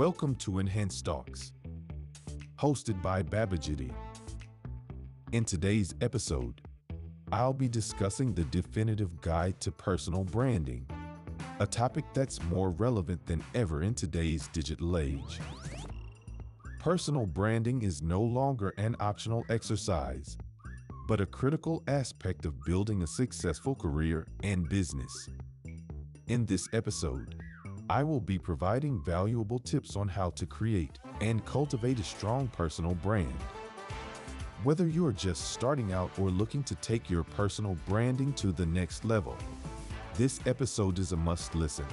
Welcome to Enhanced Talks, hosted by Babajiti. In today's episode, I'll be discussing the definitive guide to personal branding, a topic that's more relevant than ever in today's digital age. Personal branding is no longer an optional exercise, but a critical aspect of building a successful career and business. In this episode, I will be providing valuable tips on how to create and cultivate a strong personal brand. Whether you are just starting out or looking to take your personal branding to the next level, this episode is a must listen.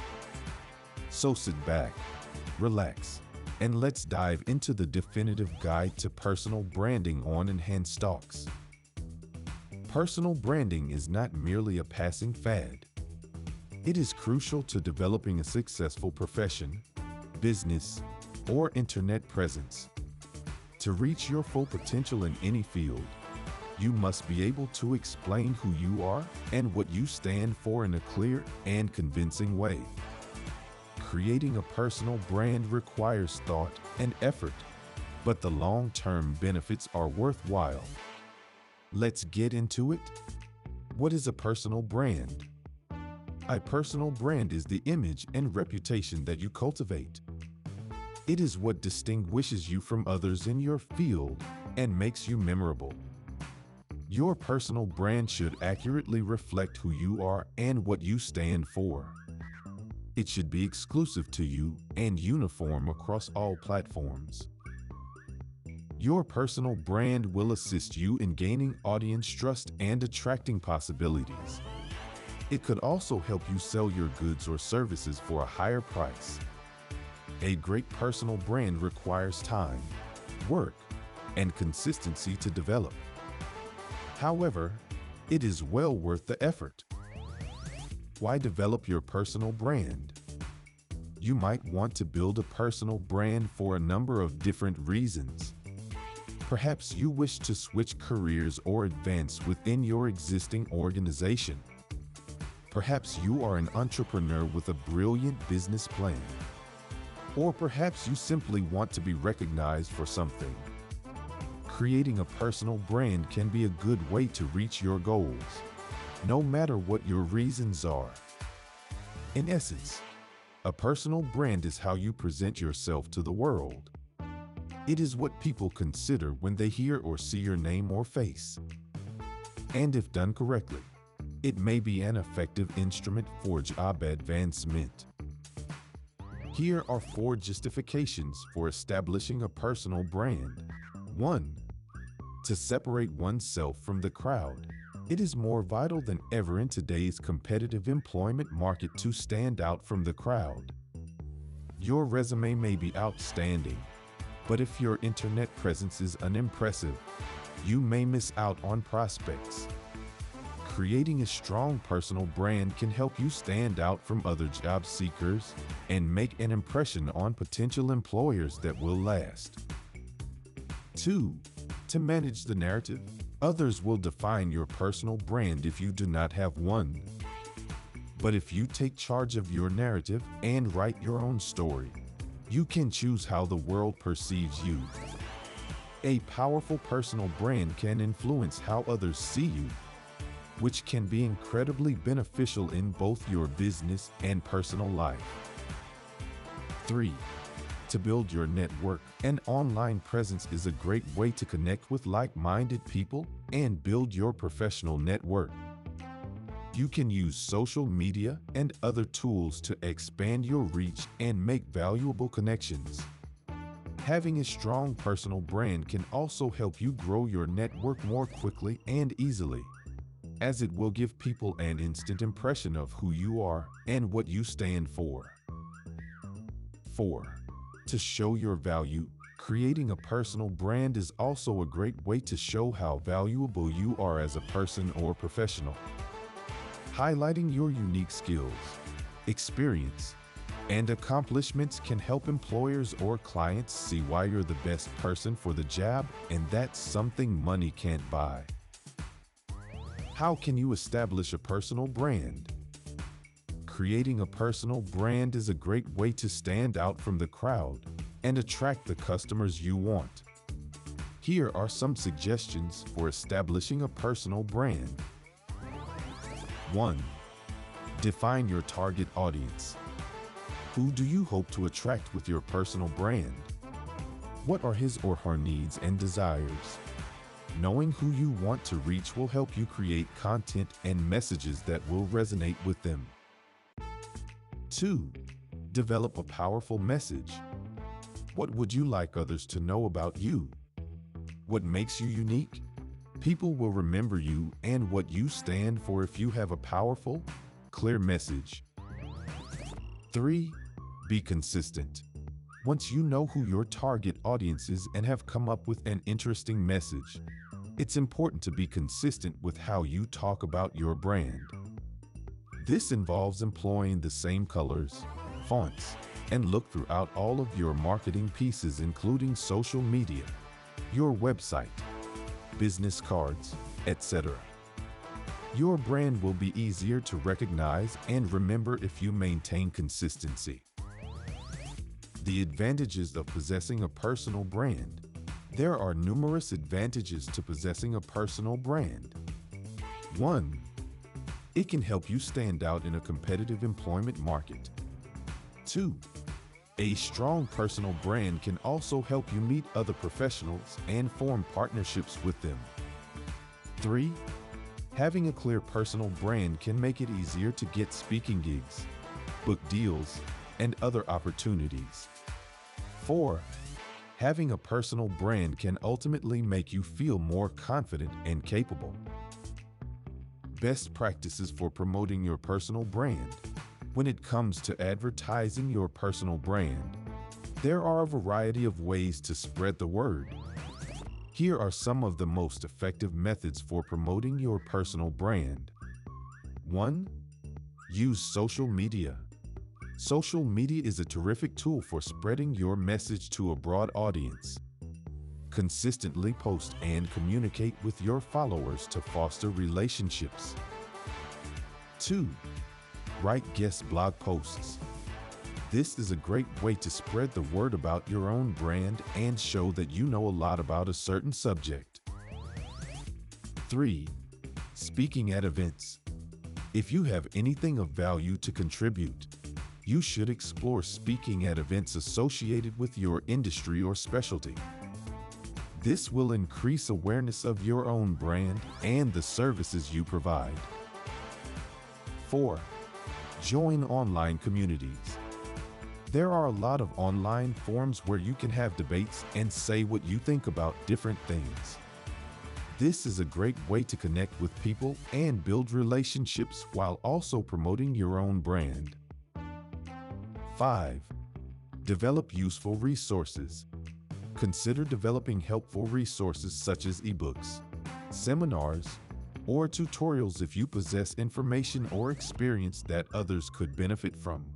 So sit back, relax, and let's dive into the definitive guide to personal branding on Enhanced Talks. Personal branding is not merely a passing fad. It is crucial to developing a successful profession, business, or internet presence. To reach your full potential in any field, you must be able to explain who you are and what you stand for in a clear and convincing way. Creating a personal brand requires thought and effort, but the long-term benefits are worthwhile. Let's get into it. What is a personal brand? A personal brand is the image and reputation that you cultivate. It is what distinguishes you from others in your field and makes you memorable. Your personal brand should accurately reflect who you are and what you stand for. It should be exclusive to you and uniform across all platforms. Your personal brand will assist you in gaining audience trust and attracting possibilities. It could also help you sell your goods or services for a higher price. A great personal brand requires time, work, and consistency to develop. However, it is well worth the effort. Why develop your personal brand? You might want to build a personal brand for a number of different reasons. Perhaps you wish to switch careers or advance within your existing organization. Perhaps you are an entrepreneur with a brilliant business plan. Or perhaps you simply want to be recognized for something. Creating a personal brand can be a good way to reach your goals, no matter what your reasons are. In essence, a personal brand is how you present yourself to the world. It is what people consider when they hear or see your name or face. And if done correctly, it may be an effective instrument for job advancement. Here are four justifications for establishing a personal brand. 1. To separate oneself from the crowd. It is more vital than ever in today's competitive employment market to stand out from the crowd. Your resume may be outstanding, but if your internet presence is unimpressive, you may miss out on prospects. Creating a strong personal brand can help you stand out from other job seekers and make an impression on potential employers that will last. 2. To manage the narrative, others will define your personal brand if you do not have one. But if you take charge of your narrative and write your own story, you can choose how the world perceives you. A powerful personal brand can influence how others see you which can be incredibly beneficial in both your business and personal life. 3. To build your network, an online presence is a great way to connect with like-minded people and build your professional network. You can use social media and other tools to expand your reach and make valuable connections. Having a strong personal brand can also help you grow your network more quickly and easily as it will give people an instant impression of who you are and what you stand for. 4. To show your value, creating a personal brand is also a great way to show how valuable you are as a person or professional. Highlighting your unique skills, experience, and accomplishments can help employers or clients see why you're the best person for the job and that's something money can't buy. How can you establish a personal brand? Creating a personal brand is a great way to stand out from the crowd. and attract the customers you want. Here are some suggestions for establishing a personal brand. 1. Define your target audience. Who do you hope to attract with your personal brand? What are his or her needs and desires? Knowing who you want to reach will help you create content and messages that will resonate with them. 2. Develop a powerful message. What would you like others to know about you? What makes you unique? People will remember you and what you stand for if you have a powerful, clear message. 3. Be consistent. Once you know who your target audience is and have come up with an interesting message, it's important to be consistent with how you talk about your brand. This involves employing the same colors, fonts, and look throughout all of your marketing pieces including social media, your website, business cards, etc. Your brand will be easier to recognize and remember if you maintain consistency. The advantages of possessing a personal brand. There are numerous advantages to possessing a personal brand. 1. It can help you stand out in a competitive employment market. 2. A strong personal brand can also help you meet other professionals and form partnerships with them. 3. Having a clear personal brand can make it easier to get speaking gigs, book deals, and other opportunities. 4. Having a personal brand can ultimately make you feel more confident and capable. Best practices for promoting your personal brand. When it comes to advertising your personal brand, there are a variety of ways to spread the word. Here are some of the most effective methods for promoting your personal brand. 1. Use social media. Social media is a terrific tool for spreading your message to a broad audience. Consistently post and communicate with your followers to foster relationships. 2 write guest blog posts. This is a great way to spread the word about your own brand and show that you know a lot about a certain subject. 3. Speaking at events. If you have anything of value to contribute, you should explore speaking at events associated with your industry or specialty. This will increase awareness of your own brand and the services you provide. 4. Join online communities. There are a lot of online forums where you can have debates and say what you think about different things. This is a great way to connect with people and build relationships while also promoting your own brand. 5. Develop useful resources. Consider developing helpful resources such as ebooks, seminars, or tutorials if you possess information or experience that others could benefit from.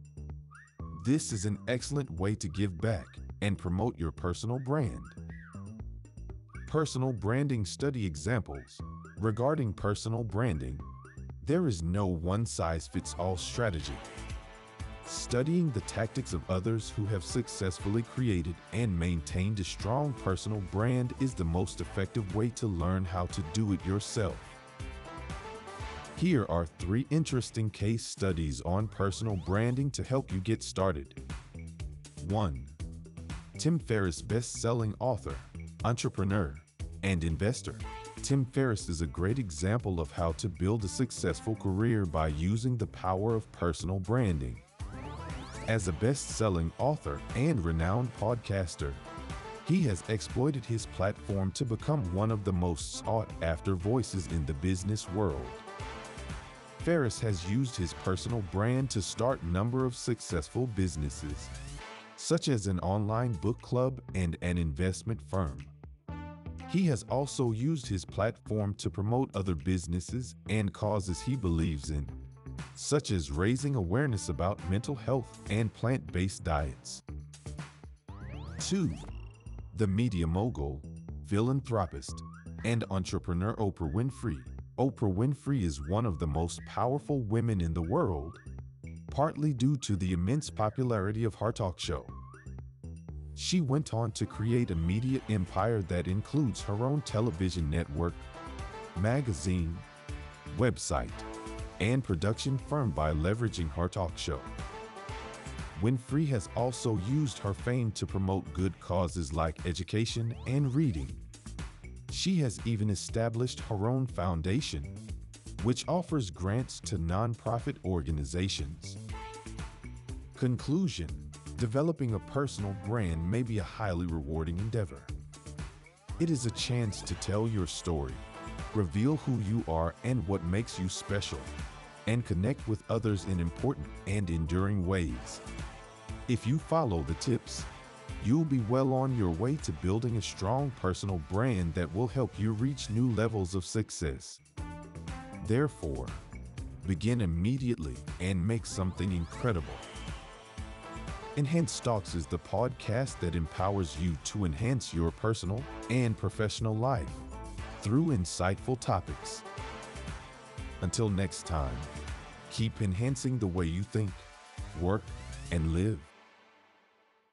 This is an excellent way to give back and promote your personal brand. Personal branding study examples. Regarding personal branding, there is no one-size-fits-all strategy. Studying the tactics of others who have successfully created and maintained a strong personal brand is the most effective way to learn how to do it yourself. Here are three interesting case studies on personal branding to help you get started. 1. Tim Ferriss best-selling author, entrepreneur, and investor. Tim Ferriss is a great example of how to build a successful career by using the power of personal branding. As a best-selling author and renowned podcaster, he has exploited his platform to become one of the most sought-after voices in the business world. Ferriss has used his personal brand to start number of successful businesses, such as an online book club and an investment firm. He has also used his platform to promote other businesses and causes he believes in, such as raising awareness about mental health and plant-based diets. 2. The media mogul, philanthropist, and entrepreneur Oprah Winfrey Oprah Winfrey is one of the most powerful women in the world, partly due to the immense popularity of her talk show. She went on to create a media empire that includes her own television network, magazine, website, and production firm by leveraging her talk show. Winfrey has also used her fame to promote good causes like education and reading. She has even established her own foundation, which offers grants to nonprofit organizations. Conclusion Developing a personal brand may be a highly rewarding endeavor. It is a chance to tell your story, reveal who you are and what makes you special, and connect with others in important and enduring ways. If you follow the tips, you'll be well on your way to building a strong personal brand that will help you reach new levels of success. Therefore, begin immediately and make something incredible. Enhanced Talks is the podcast that empowers you to enhance your personal and professional life through insightful topics. Until next time, keep enhancing the way you think, work, and live.